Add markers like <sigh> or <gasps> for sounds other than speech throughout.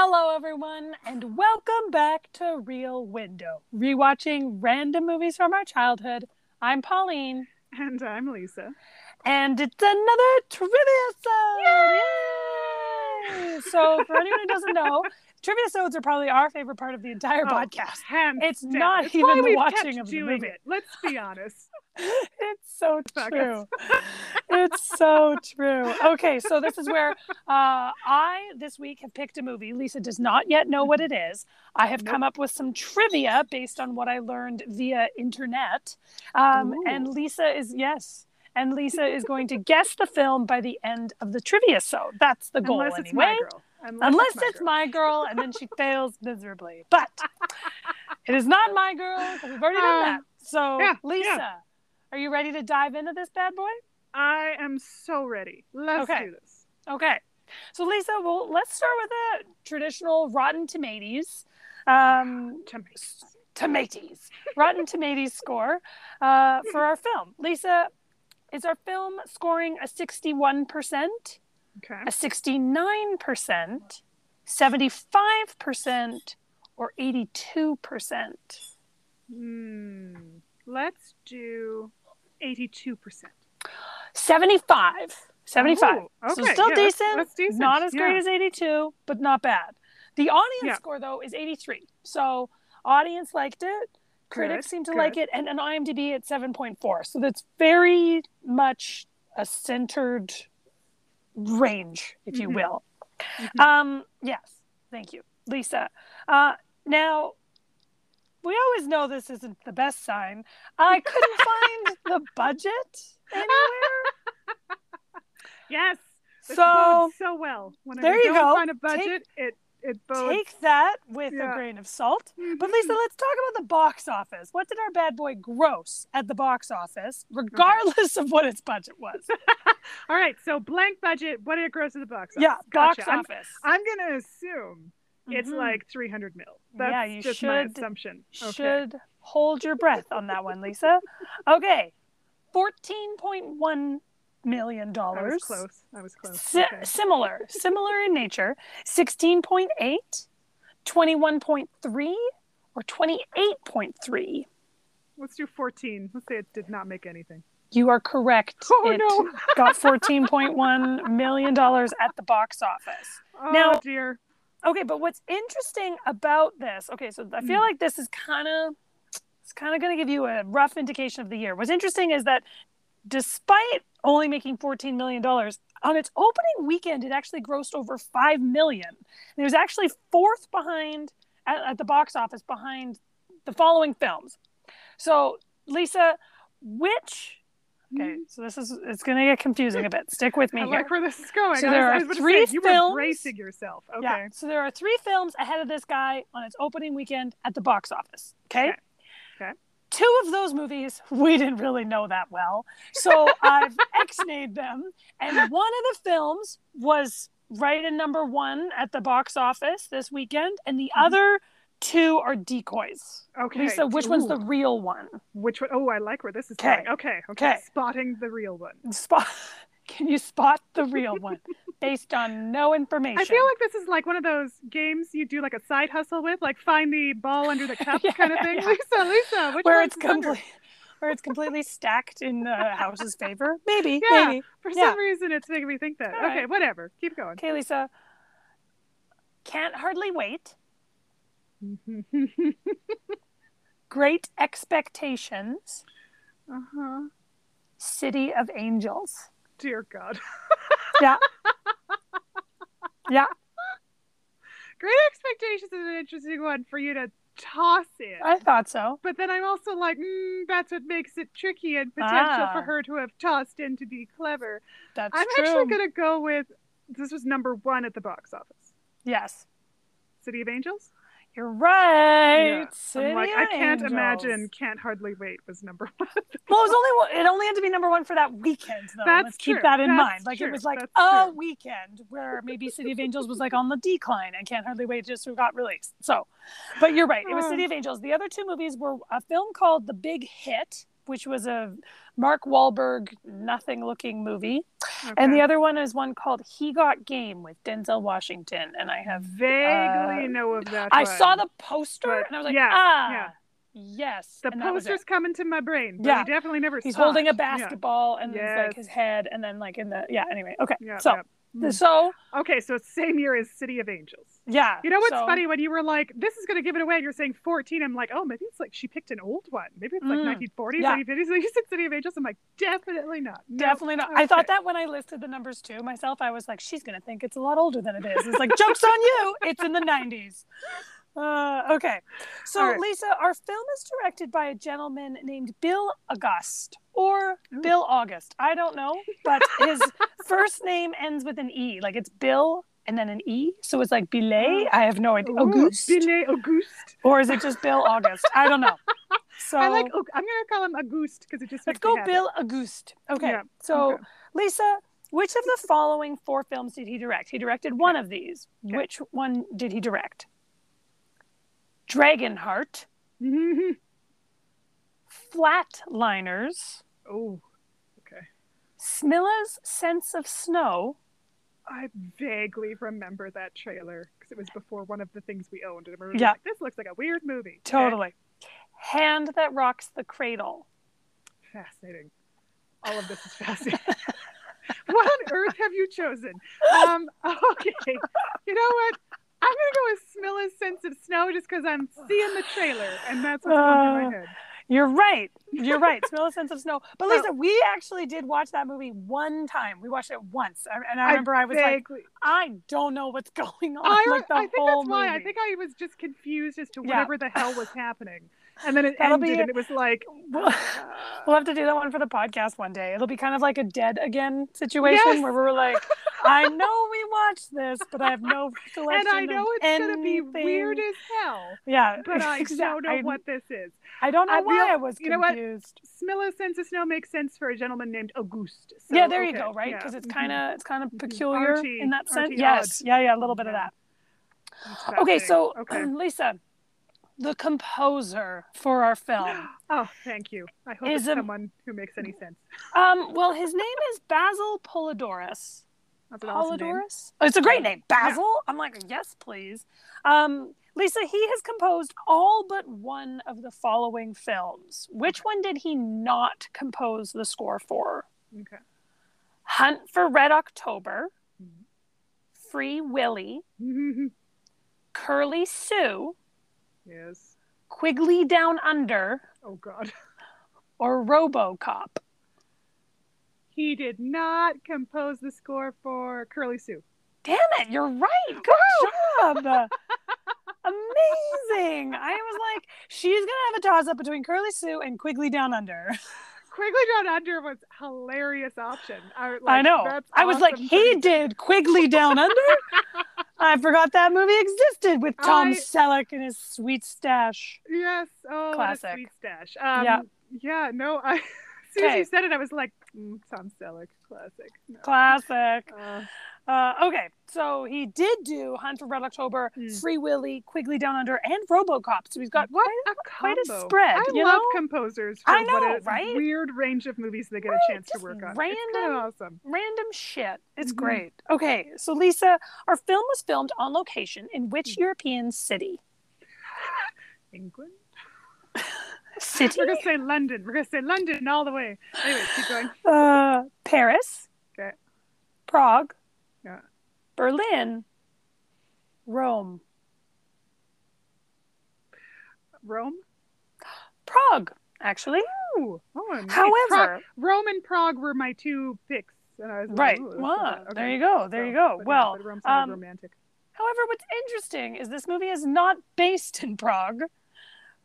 Hello, everyone, and welcome back to Real Window, rewatching random movies from our childhood. I'm Pauline, And I'm Lisa. and it's another trivia episode. Yay! So, for anyone who doesn't know, <laughs> trivia episodes are probably our favorite part of the entire Oh, podcast. It's down. not It's even the watching of the movie. It. Let's be honest. <laughs> It's so true. it's so true. Okay, so this is where <laughs> uh, I this week have picked a movie. Lisa does not yet know what it is. I have Nope. come up with some trivia based on what I learned via internet. Um, and Lisa is yes. And Lisa is going to guess the film by the end of the trivia. So that's the goal Unless it's anyway. my girl. Unless, Unless it's, it's my girl, and then she <laughs> fails miserably. But it is not my girl we've already done Uh, that. So, yeah, Lisa, yeah. Are you ready to dive into this bad boy? I am so ready. Let's Okay. do this. Okay. So, Lisa, well, let's start with a traditional Rotten Tomatoes. Um, Tomatoes. tomatoes. Rotten Tomatoes score uh, for our film. Lisa, is our film scoring a 61%, Okay. a 69%, 75%, or 82%? Hmm. Let's do 82%. 75. 75. Oh, So still Yeah, decent, that's decent. Not as great as 82, but not bad. The audience Yeah. score though is 83. So audience liked it. Critics Good, seem to good. like it, and an IMDb at 7.4. So that's very much a centered range, if you Mhm. will. Mhm. Um, yes, thank you, Lisa. Uh, now, we always know this isn't the best sign. I couldn't find the <laughs> budget anywhere. <laughs> Yes. So so well. When there I you don't go. find a budget, it it bodes. take that with a grain of salt. But Mhm. Lisa, let's talk about the box office. What did our bad boy gross at the box office, regardless of what its budget was? <laughs> All right. So blank budget. What did it gross at the box office? yeah, box Gotcha. I'm- office. I'm gonna assume it's Mhm. like 300 mil. That's Yeah, you just my should- assumption. Okay. should hold your breath on that one, Lisa. Okay, fourteen point one million I dollars. was close. I was close. Si- Okay. Similar, similar in nature. 16.8, 21.3, or 28.3. Let's do 14. Let's say it did not make anything. You are correct. Oh, it no. got $14.1 million at the box office. <laughs> Oh Now- dear. Okay, but what's interesting about this, okay, so I feel Mm. like this is kind of it's kind of going to give you a rough indication of the year. What's interesting is that despite only making 14 million dollars on its opening weekend it actually grossed over 5 million. And it was actually fourth behind at, at the box office behind the following films. So, Lisa, which Okay, so this is it's going to get confusing a bit. Stick with me I here. like where this is going. So I there was, are I three say, you films- were bracing yourself. Okay. Yeah. So there are three films ahead of this guy on its opening weekend at the box office. Okay. Okay. Okay. Two of those movies we didn't really know that well. So <laughs> I've X-nayed them. And one of the films was right in number one at the box office this weekend. And the Mhm. other two are decoys. Okay. Lisa, which one's the real one? Which one? Oh, I like where this is Okay. going. Okay. Okay. Okay. Spotting the real one. Spot. <laughs> Can you spot the real one <laughs> based on no information? I feel like this is like one of those games you do like a side hustle with, like find the ball under the <laughs> cup Yeah, kind of thing. yeah. Lisa, Lisa, which where one's it's complete, where it's completely stacked in the house's favor. Maybe, Yeah. maybe. For Yeah. some reason, it's making me think that. All okay, right. whatever. Keep going. Okay, Lisa. Can't hardly wait. <laughs> Great expectations. uh huh. City of Angels. Dear God. <laughs> Yeah. yeah. Great Expectations is an interesting one for you to toss in. I thought so. but then I'm also like, mm, that's what makes it tricky and potential Ah. for her to have tossed in to be clever. That's I'm true. actually going to go with this was number one at the box office Yes. City of Angels? You're right. Yeah. I'm like, I can't Angels. imagine Can't Hardly Wait was number <laughs> one. Well, it was only it only had to be number one for that weekend, though. That's Let's keep that in That's mind. Like it was like That's a true. weekend where <laughs> maybe City of Angels was like on the decline and Can't Hardly Wait just got released. So, but you're right. It was Oh. City of Angels. The other two movies were a film called The Big Hit which was a Mark Wahlberg nothing looking movie. And the other one is one called He Got Game with Denzel Washington. And I have vaguely uh, know of that. I one. saw the poster But and I was like, yeah, ah, yeah. yes. The and that was it. poster's coming to my brain. Yeah. I definitely never He's saw holding it. a basketball and it's like his head, and then like in the yeah. Anyway, okay. Yeah. yeah, so yeah. Mm. so Okay, so same year as City of Angels. yeah. You know what's so- funny when you were like, "This is going to give it away," and you're saying 14. I'm like, "Oh, maybe it's like she picked an old one. Maybe it's like Mm. 1940s, Yeah. 1950s." Like <laughs> you said, City of Angels. I'm like, definitely not. No. Definitely not. I thought that when I listed the numbers too myself, I was like, she's gonna think it's a lot older than it is. It's like jokes on you. It's in the '90s. Uh, okay, so right. Lisa, our film is directed by a gentleman named Bill August or Ooh. Bill August. I don't know, but his <laughs> first name ends with an E. Like it's Bill and then an E, so it's like Billet. I have no idea. Ooh, Auguste, Billet Auguste. or is it just Bill August? I don't know. So <laughs> I like. I'm going to call him Auguste because it just Let's go. Bill Auguste. Okay. Yeah, So, okay. Lisa, which of the <laughs> following four films did he direct? He directed one of these. Okay. Which one did he direct? Dragonheart, Flatliners, oh, okay. Smilla's Sense of Snow, I vaguely remember that trailer because it was before one of the things we owned, and I remember Yeah. like, this looks like a weird movie. Okay. totally. Hand That Rocks the Cradle. Fascinating. All of this is fascinating. <laughs> what on earth have you chosen? Um, <laughs> okay. You know what? I'm gonna go with Smilla's sense of snow just because I'm seeing the trailer and that's what's going through Uh, my head. You're right. You're right. Smilla's Sense of Snow. But Lisa, we actually did watch that movie one time. We watched it once. And I remember I, was like, I don't know what's <laughs> going on. I, like the I think whole that's why. I think I was just confused as to Yeah. whatever the hell was <laughs> happening. And then it That'll ended it. and it was like We'll, uh, we'll have to do that one for the podcast one day. It'll be kind of like a dead again situation Yes. where we're like, I know we watched this, but I have no recollection. <laughs> and I know it's gonna be weird as hell. Yeah, But I <laughs> don't know I- what this is. I don't know I why real- I was you know what? confused. Smilla's sense of snow makes sense for a gentleman named Auguste. So, yeah, there you go. Right, yeah, because it's mhm. kind of it's kind of Mhm. peculiar Arty- in that sense. Yes, odd. yeah, yeah, a little bit of that. Okay, so okay. <clears throat> Lisa, the composer for our film. <gasps> Oh, thank you. I hope Is it's a- someone who makes any sense. Um, well, his name is Basil Poledouris. That's an awesome name. Poledouris? Oh, it's a great name. Basil? I'm like, yes, please. Um, Lisa, he has composed all but one of the following films. Which one did he not compose the score for? Okay. Hunt for Red October, Mhm. Free Willy, <laughs> Curly Sue, yes. Quigley Down Under, Oh God. or Robocop. He did not compose the score for Curly Sue. Damn it, you're right. Good job. <laughs> Amazing. I was like, she's gonna have a toss up between Curly Sue and Quigley Down Under. Quigley Down Under was hilarious option. I, like, I know. I was like, he did Quigley Down Under. <laughs> I forgot that movie existed with Tom I- Selleck and his sweet stash. Yes. Oh, Classic. sweet stash. Um, Yeah. Yeah. No. I. <laughs> As soon as you said it, I was like, Tom Selleck, classic. No. Classic. Uh, Uh, okay, so he did do Hunt for Red October, Hmm. Free Willy, Quigley Down Under, and RoboCop. So he's got what quite a quite a spread, I you love know? composers. I what know, a right? Weird range of movies they get Right, a chance to work on. It's random. kind of awesome. random shit. It's Mhm. great. Okay, so Lisa, our film was filmed on location in which Hmm. European city? <laughs> England. City? We're gonna say London. We're gonna say London all the way. Anyway, keep going. Uh, Paris. Okay. Prague. Yeah. Berlin. Rome. Rome. Prague, actually. Ooh, oh, nice. However, Prague- Rome and Prague were my two picks, and I was like, right. Well, bad. there you go. There So, you go. well, um, romantic. however, what's interesting is this movie is not based in Prague.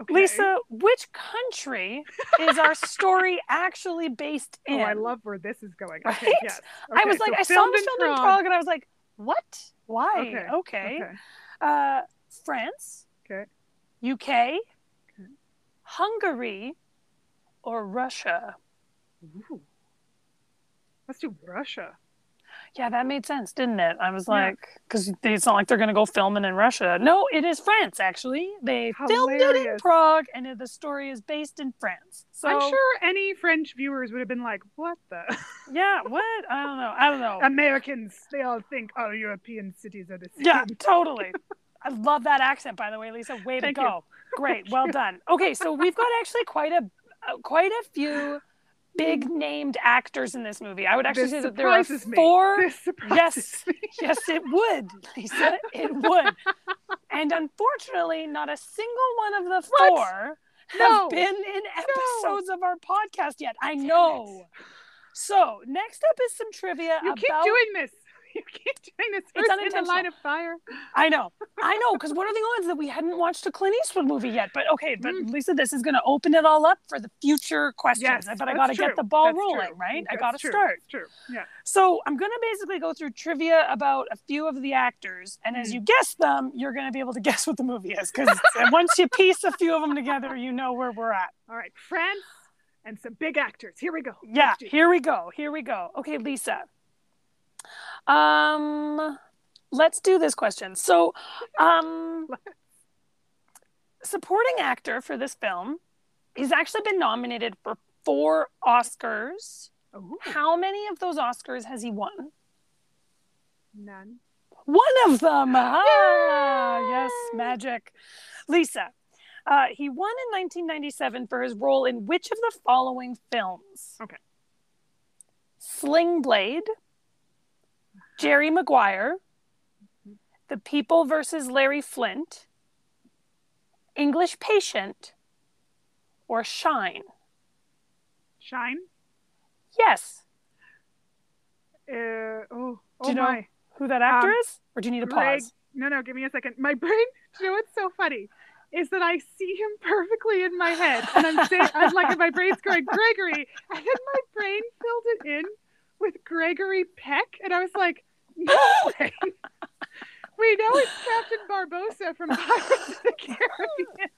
Okay. Lisa, which country is our story actually based in? <laughs> Oh, I love where this is going. Okay, Right? yes. I Okay, was like, so I saw this filmed in Prague, and I was like, what? Why? Okay, Okay. Okay. Uh, France. Okay. UK. Hungary, or Russia. Ooh. Let's do Russia. Yeah, that made sense, didn't it? I was like, because it's not like they're going to go filming in Russia. No, it is France, actually. They filmed it in Prague, and the story is based in France. So, I'm sure any French viewers would have been like, "What the <laughs> yeah, what? I don't know. I don't know. Americans? They all think all European cities are the same." Yeah, <laughs> totally. I love that accent, by the way, Lisa. Way Thank to you. go. Great. Well done. Okay, so we've got actually quite a uh, quite a few big named actors in this movie. I would actually This say that there are four. <laughs> Yes. me. <laughs> Yes, it would, Lisa. It would. And unfortunately, not a single one of the <laughs> What? four No. have been in episodes of our podcast yet. I know. So next up is some trivia You about. keep doing this. Keep doing this. It's First in the line of fire. I know, I know, because what are the odds that we hadn't watched a Clint Eastwood movie yet? But okay, but Mm. Lisa, this is going to open it all up for the future questions. Yes, but I got to get the ball That's rolling, true. right? I got to start. That's true. Yeah. So I'm going to basically go through trivia about a few of the actors, and as Mm. you guess them, you're going to be able to <laughs> guess what the movie is. Because once you piece a few of them together, you know where we're at. All right. France and some big actors. Here we go. Yeah, Let's do it. here we go. Here we go. Okay, Lisa. Um, let's do this question. So, um, supporting actor for this film, he's actually been nominated for four Oscars. Ooh, How many of those Oscars has he won? none. One of them. Ah, Yay! yes, magic. Lisa, uh, he won in 1997 for his role in which of the following films? Okay. Sling Blade, Jerry Maguire, The People versus Larry Flynt, English Patient, or Shine? Shine. Yes. Uh, oh, Do oh you know my. who that actor Um, is? Or do you need a Greg- pause? No, no, give me a second. My <laughs> brain, do you know what's so funny? Is that I see him perfectly in my head. And I'm saying, I'm like, my brain's going, Gregory. And then my brain filled it in with Gregory Peck. And I was like, <laughs> no way. We know it's Captain Barbossa from Pirates of the <laughs> Caribbean.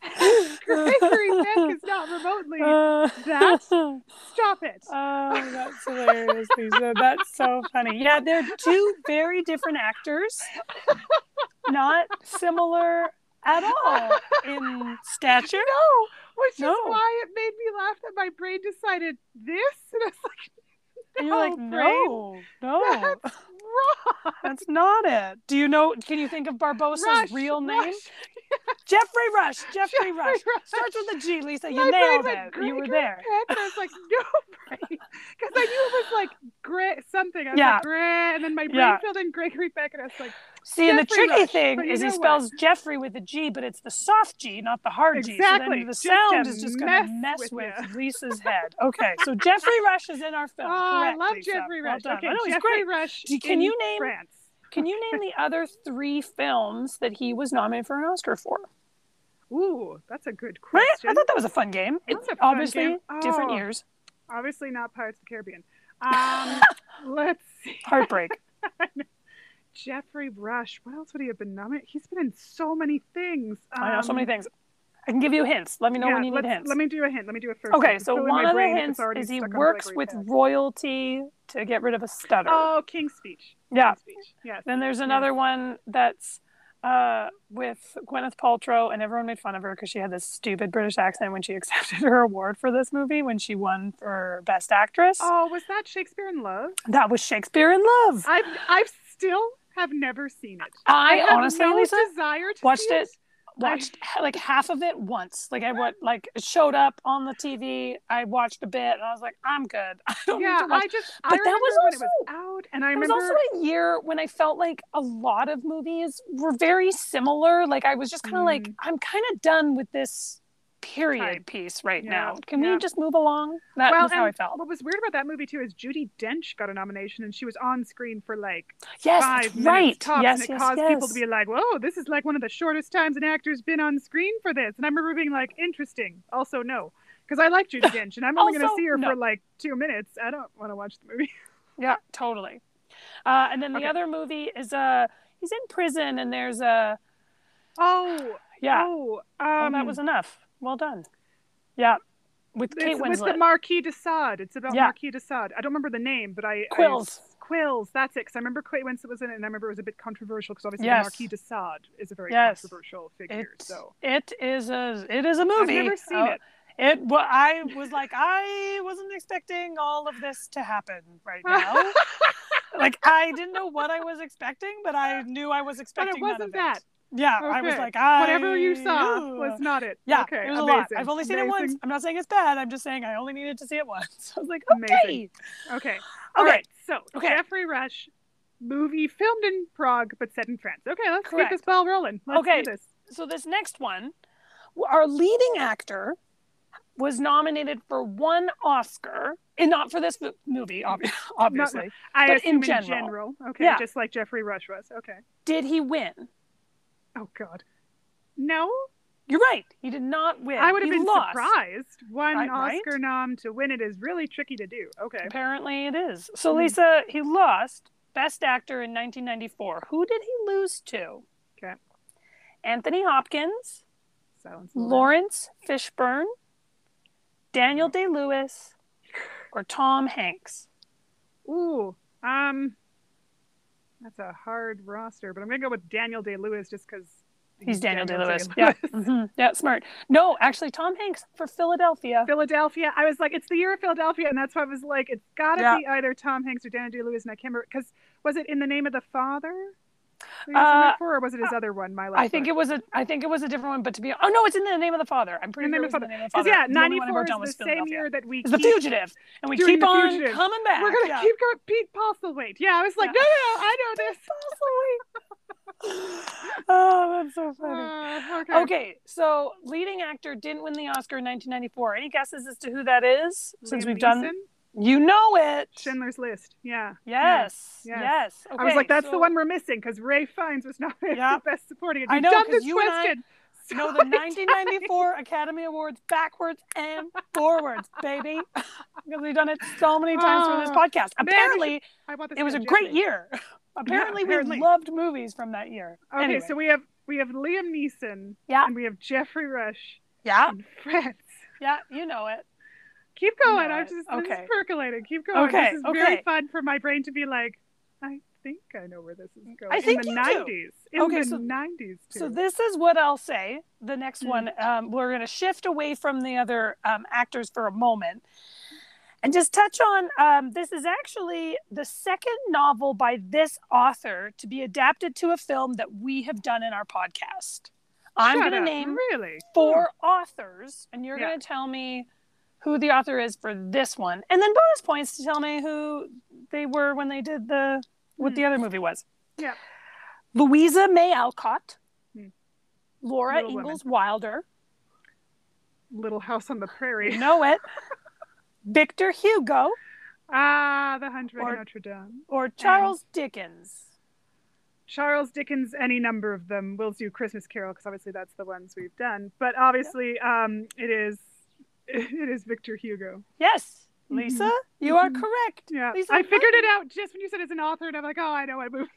<laughs> Gregory Peck is not remotely. Uh, that- Stop it. Oh, that's hilarious, Lisa. That's so funny. Yeah, they're two very different actors, not similar at all in stature. No, which No. is why it made me laugh that my brain decided this. And I was like, And you're like, oh, No, brain. no, no, That's wrong. that's not it. Do you know? Can you think of Barbossa's Rush, real name? Rush. Geoffrey Rush. Geoffrey, Geoffrey Rush. Rush. Starts with a G, Lisa. You My nailed it. You were there. And I was like, no. Because I knew it was like Gre- something. I was Yeah. like, Gre- and then my brain Yeah. filled in Gregory Peck, and I was like, See, and the tricky Rush, thing is he know what? spells Geoffrey with a G, but it's the soft G, not the hard G. So Exactly, then the just sound is just going to mess with with Lisa's head. Okay, so Geoffrey Rush is in our film. oh, I love Lisa. Geoffrey Rush. done. okay, I know, he's Geoffrey great. Rush. Can you name- France? Can you name <laughs> the other three films that he was nominated for an Oscar for? Ooh, that's a good Right? question. I thought that was a fun game. It's a fun obviously game. different Oh. years. Obviously not Pirates of the Caribbean. <laughs> Um, let's see. <laughs> Heartbreak. Geoffrey Rush. What else would he have been nominated? He's been in so many things. I know so many Um, things. I can give you hints. Let me know yeah, when you need hints. Let me do a hint. Let me do a first. Okay, hint. so one of the brain if it's hints already is he works with Peck. royalty to get rid of a stutter. Oh, King's Speech. yeah. King's Speech. Yes. Then there's another one that's uh, with Gwyneth Paltrow, and everyone made fun of her because she had this stupid British accent when she <laughs> accepted her award for this movie when she won for Best Actress. Oh, was that Shakespeare in Love? That was Shakespeare in Love. I've I've still have never seen it. I, have honestly, no desire to watched see it watched like half of it once. Like I what like showed up on the TV. I watched a bit, and I was like, I'm good. <laughs> I don't Yeah, need to watch. I just But I that was it was also- out, and I remember It was also a year when I felt like a lot of movies were very similar. Like I was just kind of like, Mm. I'm kind of done with this period Type. piece right Yeah, now. Can yeah. we just move along? That well, was how I felt. What was weird about that movie too is Judi Dench got a nomination, and she was on screen for like Yes, five minutes right. tops, yes, and it yes, caused yes. people to be like, "Whoa, this is like one of the shortest times an actor's been on screen for this." And I remember being like, "Interesting." Also, no, because I like Judi <laughs> Dench, and I'm only going to see her no. for like two minutes. I don't want to watch the movie. <laughs> Yeah, totally. Uh, and then the Okay. other movie is uh he's in prison and there's a Oh, yeah. oh, um, that was enough. Well done. Yeah, with Kate it's with the Marquis de Sade. It's about Yeah. Marquis de Sade. I don't remember the name, but I Quills. I, Quills. That's it. Because I remember Kate Winslet was in it, and I remember it was a bit controversial because obviously Yes. the Marquis de Sade is a very Yes. controversial figure. It, so it is a it is a movie. I've never seen Oh, it. It well, I was like I wasn't expecting all of this to happen right <laughs> now. like I didn't know what I was expecting, but I knew I was expecting. but it wasn't that. It. Yeah, I was like I Whatever you saw Ooh. was not it. Yeah, Okay. it was amazing. a lot. I've only seen it once. I'm not saying it's bad. I'm just saying I only needed to see it once. <laughs> I was like, Amazing. okay, Okay. <sighs> All okay, right. So Okay. Geoffrey Rush movie filmed in Prague but set in France. Okay, let's Correct. get this ball rolling. Let's Okay. do this. so this next one, our leading actor was nominated for one Oscar, and not for this movie, <laughs> obviously. obviously. I But assume in in general. general. Okay, Yeah. just like Geoffrey Rush was. Okay. Did he win? Oh God. No, You're right. He did not win. I would have He been lost. surprised. One right? Oscar nom to win it is really tricky to do. Okay. Apparently, it is. So, Hmm. Lisa, he lost Best Actor in 1994. Who did he lose to? Okay. Anthony Hopkins, Silence. Laurence Fishburne, Daniel Day Lewis, or Tom Hanks. Ooh. Um. That's a hard roster, but I'm gonna go with Daniel Day Lewis just because He's Daniel Day Lewis. Yeah. Mhm. Yeah, smart. No, actually, Tom Hanks for Philadelphia. Philadelphia. I was like, it's the year of Philadelphia, and that's why I was like, it's got to Yeah. be either Tom Hanks or Daniel Day Lewis, and I can't remember because was it in the name of the father? That he was in Uh, for, or was it his other one? My life. I think it was a. I think it was a different one, but to be oh no, it's in the name of the father. I'm pretty the sure name it of was in the name of the father. yeah, The only one I '94 is the same year that we It's the fugitive, and we keep on Fugitive. coming back. We're gonna yeah. keep going. Pete Postlethwaite. Yeah, I was like, Yeah. no, no, I know this. <laughs> oh, that's so funny. Uh, okay. Okay, so leading actor didn't win the Oscar in 1994. Any guesses as to who that is? Since we've done, Neeson? You know it. Schindler's List. Yeah. Yes, Yes. yes. I was like, that's the one we're missing because Ray Fiennes was not <laughs> Yeah. the best supporting. I know, done 'cause this you and I so <laughs> know the many times. 1994 Academy Awards backwards and forwards, baby. <laughs> because we've done it so many times for this Oh, podcast. Apparently, this it was a great year. Apparently, apparently. we loved movies from that year. Okay, Anyway, so we have we have Liam Neeson. Yeah. And we have Geoffrey Rush yeah, And France. yeah, you know it. Keep going. I'm just Okay. this is percolating. Keep going. Okay, This is very fun for my brain to be like, I think I know where this is going. I think in the. 90s. In Okay, the so- 90s too. So this is what I'll say. The next Mm. one, um, we're going to shift away from the other um, actors for a moment, and just touch on. Um, this is actually the second novel by this author to be adapted to a film that we have done in our podcast. I'm going to name really four authors, and you're Yeah. going to tell me who the author is for this one, and then bonus points to tell me who they were when they did the what Hmm. the other movie was. Yeah. Louisa May Alcott, Hmm. Laura Little Women. Ingalls Wilder, Little House on the Prairie. you know it, <laughs> Victor Hugo, Ah, The Hunchback of Notre Dame. or Charles Dickens. Charles Dickens, any number of them. We'll do Christmas Carol because obviously that's the ones we've done. But obviously, um, it is <laughs> it is Victor Hugo. Yes, Mhm. Lisa, you are Mhm. correct. Yeah, Lisa, I figured it out just when you said it's an author, and I'm like, oh, I know what movie.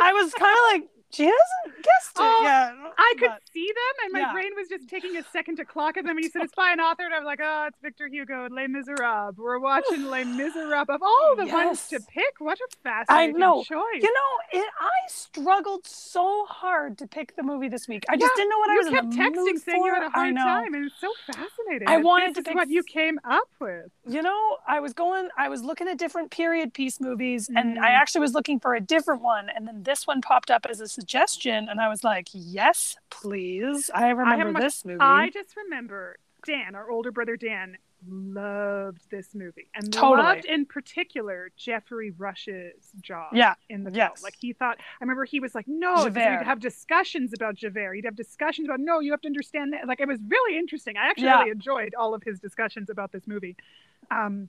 I was kind of like, she hasn't guessed it Oh, yet. I could but- see them, and my Yeah. brain was just taking a second to clock at them. And you said it's by an author, and I was like, oh, it's Victor Hugo and Les Miserables. We're watching Les <sighs> Miserables. Of all the ones to pick, what a fascinating know. choice. You know, it, I struggled so hard to pick the movie this week. I just didn't know what I you was kept texting saying you for. had a hard I time, and it's so fascinating. I wanted this to pick what you came up with. You know, I was going, I was looking at different period piece movies, and I Mhm. actually was looking for a different one, and then this one popped up as a suggestion, and I was like, yes, please. I remember watched- this movie. I just remember Dan, our older brother Dan, loved this movie and Totally. loved in particular Geoffrey Rush's job yeah, in the yes. film. Like he thought, I remember he was like, no, we'd have discussions about Javert. He'd have discussions about, no, you have to understand that. Like it was really interesting. I actually Yeah. really enjoyed all of his discussions about this movie. Um,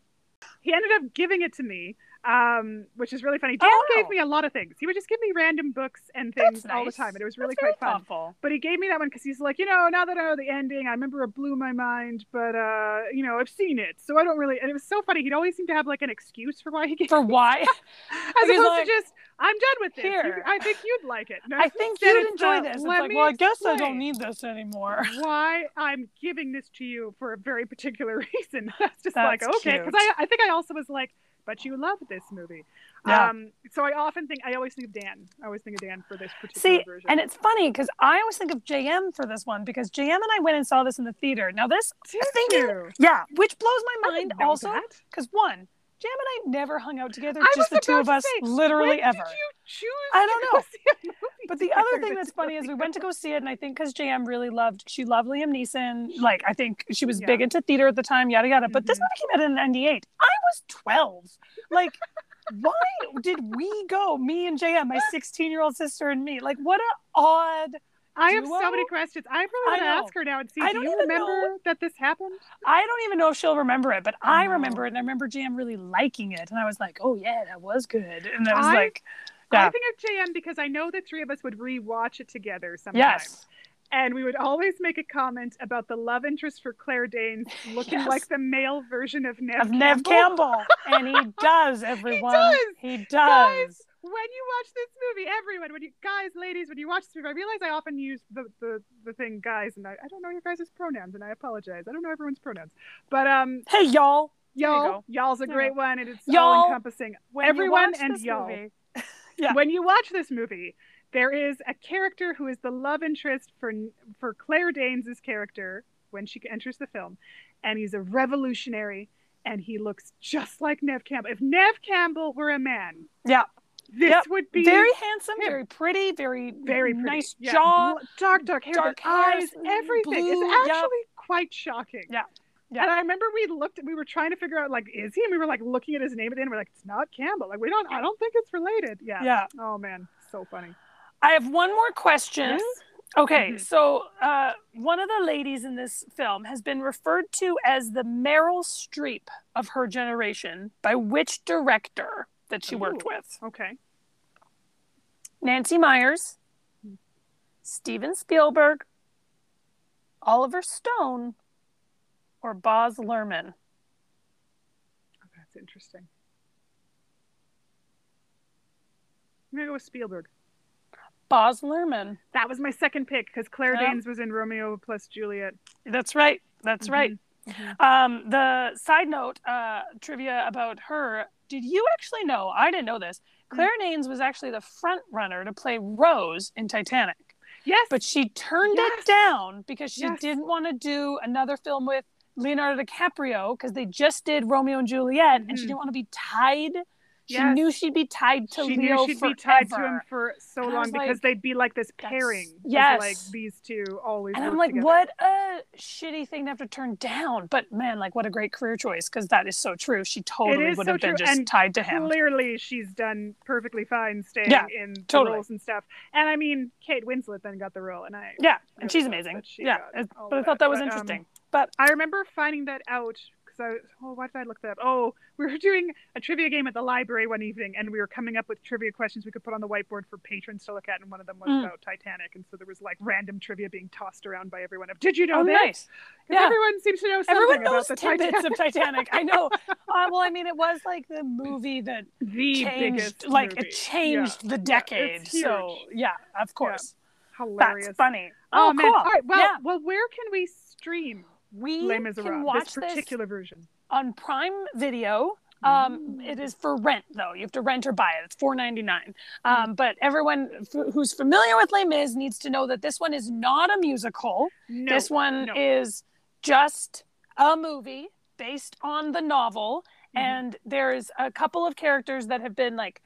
he ended up giving it to me, um, which is really funny. Dan Oh. gave me a lot of things. He would just give me random books and things all the time, and it was really That's quite fun. thoughtful. But he gave me that one because he's like, you know, now that I know the ending, I remember it blew my mind, but uh, you know, I've seen it, so I don't really. And it was so funny. He'd always seem to have like an excuse for why he gave, For why? <laughs> as opposed like, to just, I'm done with this. "Here." I think you'd like it. No, I think you'd enjoy uh, this. It's like, well, I guess I don't need this anymore. <laughs> Why I'm giving this to you for a very particular <laughs> reason. That's just That's like okay, because. I, I think I also was like, but you love this movie. Yeah. Um, so I often think I always think of Dan. I always think of Dan for this particular See, version. and it's funny because I always think of JM for this one because JM and I went and saw this in the theater. Now this, Did thinking- you? yeah, which blows my mind also because one, JM and I never hung out together, I just the two of us, say, literally ever. Did you choose? I don't know. <laughs> see a movie But the other thing that's funny is we went to go see it, and I think because JM really loved, she loved Liam Neeson. Like I think she was big into theater at the time, yada yada. But this Mhm. movie came out in '98. I was 12. Like, <laughs> why did we go? Me and JM, my 16 year old sister and me. Like, what a odd. I have so many questions. I probably I want to ask her now and see. I do don't you remember know. that this happened? I don't even know if she'll remember it, but I No. remember it, and I remember JM really liking it, and I was like, oh yeah, that was good, and I was I- like, I Yeah. think of JM because I know the three of us would rewatch it together sometimes. yes, And we would always make a comment about the love interest for Claire Danes looking Yes. like the male version of Neve of Neve Campbell. Campbell, and he <laughs> does everyone. does. He does. Guys, when you watch this movie, everyone, when you guys, ladies, when you watch this movie, I realize I often use the the, the thing guys, and I, I don't know your guys' pronouns, and I apologize. I don't know everyone's pronouns, but um, Hey y'all, you y'all, go. y'all's a Yeah. great one, and it's Y'all, all encompassing. Everyone and y'all. movie- <laughs> Yeah. When you watch this movie, there is a character who is the love interest for for Claire Danes' character when she enters the film, and he's a revolutionary, and he looks just like Neve Campbell. If Neve Campbell were a man, Yeah. This Yep. would be very handsome, him. very pretty, very very pretty. nice Yeah. jaw. Dark, dark hair, dark eyes, everything. blue, it's yep. actually quite shocking. Yeah. Yeah. And I remember we looked, we were trying to figure out like, is he? And we were like looking at his name at the end. We're like, it's not Campbell. Like we don't, I don't think it's related. Yeah. Yeah. Oh man, so funny. I have one more question. Yes? Okay, Mhm. so uh, one of the ladies in this film has been referred to as the Meryl Streep of her generation by which director that she worked Ooh. with? Okay. Nancy Meyers. Steven Spielberg, Oliver Stone, or Baz Luhrmann? Oh, that's interesting. I'm gonna go with Spielberg. Baz Luhrmann. That was my second pick because Claire. Danes was in Romeo plus Juliet. That's right. That's Mhm. right. Mhm. Um, the side note uh, trivia about her. Did you actually know? I didn't know this. Claire Danes was actually the front runner to play Rose in Titanic, Yes. but she turned Yes. it down because she Yes. didn't want to do another film with Leonardo DiCaprio because they just did Romeo and Juliet, and she Mhm. didn't want to be tied. She Yes. knew she'd be tied to she Leo knew she'd forever. be tied to him for so And long because like, they'd be like this pairing. yes. like these two always. And I'm like, together. what a shitty thing to have to turn down. But man, like, what a great career choice because that is so true. She totally would so have been true, just and tied to him. Clearly, she's done perfectly fine staying Yeah, in the totally. roles and stuff. And I mean, Kate Winslet then got the role, and I Yeah, and she's amazing. she Yeah, got it- all but I thought that was But, um, interesting. but I remember finding that out because I oh why did I look that up? Oh, we were <laughs> doing a trivia game at the library one evening, and we were coming up with trivia questions we could put on the whiteboard for patrons to look at, and one of them was Mm. about Titanic, and so there was like random trivia being tossed around by everyone. Of Did you know oh, this? nice. Yeah. Everyone seems to know something Everyone about the tidbits Titanic. of Titanic. I know. <laughs> Uh, well, I mean, it was like the movie that <laughs> the changed, biggest like movie. it changed the decade. it's so yeah, of course, Hilarious. that's funny. Oh, Oh, man! cool. All right. Well, yeah, well, where can we stream we can watch This particular version. on Prime Video. Um, Mm. it is for rent though. You have to rent or buy it. It's four ninety nine. Um, but everyone f- who's familiar with Les Mis needs to know that this one is not a musical. No, this one no. is just a movie based on the novel, Mhm. and there's a couple of characters that have been like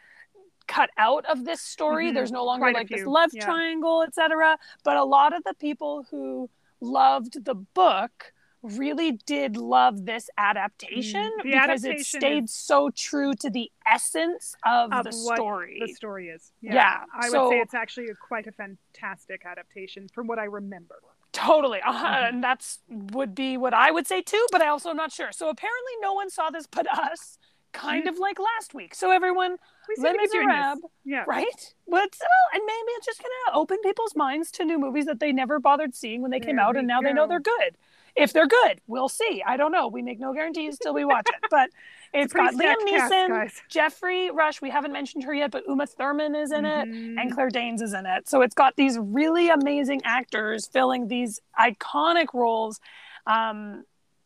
cut out of this story. Mhm. There's no longer Quite like this love yeah. triangle, etc. But a lot of the people who loved the book really did love this adaptation Mm, because adaptation it stayed so true to the essence of, Of the story. the story is. Yeah, Yeah, I would say it's actually a, quite a fantastic adaptation from what I remember. Totally, uh, Mhm. and that's would be what I would say too. But I also am not sure. So apparently, no one saw this but us. Kind Mhm. of like last week. So everyone, We seem Les to be doing this. Miserables, Yeah. right? What's well, and maybe it's just gonna open people's minds to new movies that they never bothered seeing when they came out, and now they know they're good. If they're good, we'll see. I don't know. We make no guarantees till we watch it. But <laughs> it's got Pretty Liam stacked cast, Neeson. Geoffrey Rush. We haven't mentioned her yet, but Uma Thurman is in it Mhm. and Claire Danes is in it. So it's got these really amazing actors filling these iconic roles um,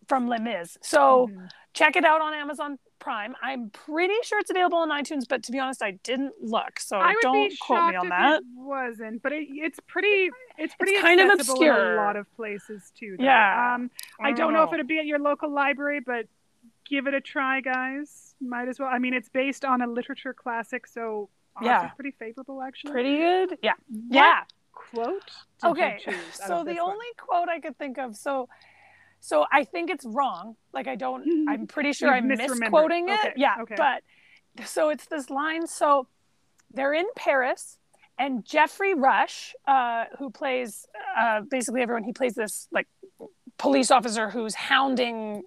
from Les Mis. So Mhm. check it out on Amazon Prime. I'm pretty sure it's available on iTunes, but to be honest, I didn't look, so I would don't be quote me on if that. it wasn't, but it, it's pretty. It's pretty kind of obscure. a lot of places too. though. Yeah. Um, I don't know if it'd be at your local library, but give it a try, guys. Might as well. I mean, it's based on a literature classic, so Yeah. pretty favorable actually. pretty good. Yeah, What yeah. Quote. Okay, so the one? only quote I could think of, so, so I think it's wrong. Like I don't. I'm pretty sure You've I'm misquoting it. Okay, Yeah, okay. but so it's this line. So they're in Paris, and Geoffrey Rush, uh, who plays uh, basically everyone, he plays this like police officer who's hounding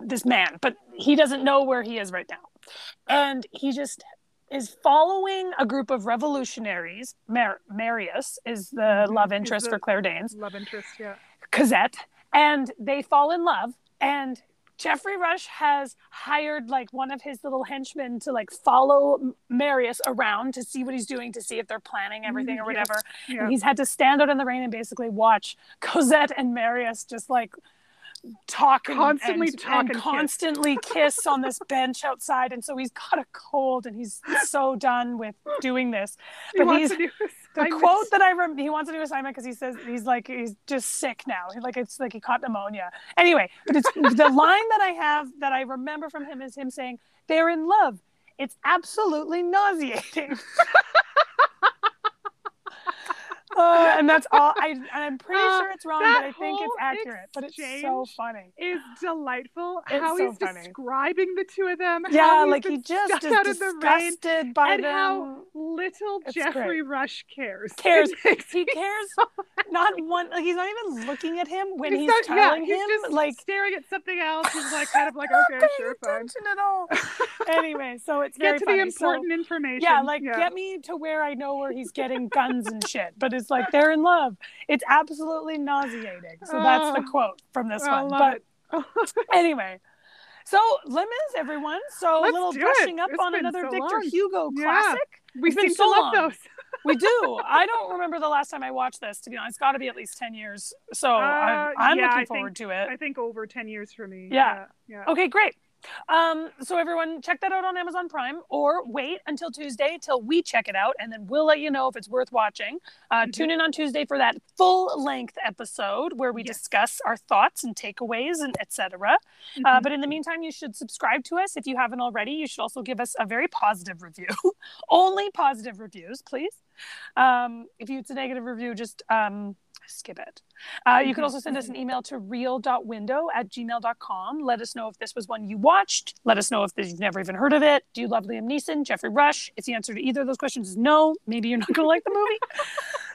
this man, but he doesn't know where he is right now, and he just is following a group of revolutionaries. Mar- Marius is the Mhm, love interest the- for Claire Danes. love interest. Yeah. Cosette, and they fall in love. And Geoffrey Rush has hired like one of his little henchmen to like follow Marius around to see what he's doing, to see if they're planning mm, everything or whatever. Yeah. And he's had to stand out in the rain and basically watch <laughs> Cosette and Marius just like talk and, Constantly and, talk and and constantly kiss on this bench outside. And so he's got a cold and he's so done with doing this. He But wants he's- to do The quote that I rem- he wants to do assignment because he says he's like he's just sick now. Like it's like he caught pneumonia. Anyway, but it's the line that I have that I remember from him is him saying they're in love. It's absolutely nauseating. <laughs> Uh, and that's all. I and I'm <laughs> pretty Uh, sure it's wrong, but I think it's accurate. But it's so funny. is delightful. It's how so he's funny. describing the two of them. Yeah, like he just is the rain, disgusted by and them. how little It's Geoffrey Rush cares. Cares. <laughs> He cares so not one. Like he's not even looking at him when he's, not- yeah, telling he's him. like staring at something else. He's like kind of like, not <laughs> okay, sure, fine. at all. <laughs> anyway, so it's very Get to funny. the So- important information. yeah, like get me to where I know where he's getting guns and shit. But it's like they're in love. It's absolutely nauseating. So that's the quote from this I one. But <laughs> anyway. So Lemons, everyone. So Let's a little brushing it. up It's on another so Victor long. Hugo Yeah. classic. we It's been seem so to love long. those. We do. I don't remember the last time I watched this. To be honest, it's got to be at least ten years. So I'm, Uh, I'm yeah, looking I forward think- to it. I think over ten years for me. Yeah. yeah. Okay, great. Um, so everyone, check that out on Amazon Prime, or wait until Tuesday till we check it out, and then we'll let you know if it's worth watching. Uh, Mhm. Tune in on Tuesday for that full-length episode where we Yes. discuss our thoughts and takeaways and etc. Uh, Mhm. but in the meantime, you should subscribe to us if you haven't already. You should also give us a very positive review. <laughs> Only positive reviews, please. Um, if you, it's a negative review, just um, skip it. Uh, you can Mhm. also send us an email to real.window at gmail.com. Let us know if this was one you watched. Let us know if you've never even heard of it. Do you love Liam Neeson, Geoffrey Rush? If the answer to either of those questions is no, maybe you're not going to like the movie. <laughs>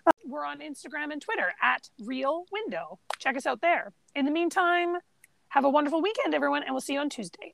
Uh, We're on Instagram and Twitter at Real Window. Check us out there. In the meantime, have a wonderful weekend, everyone, and we'll see you on Tuesday.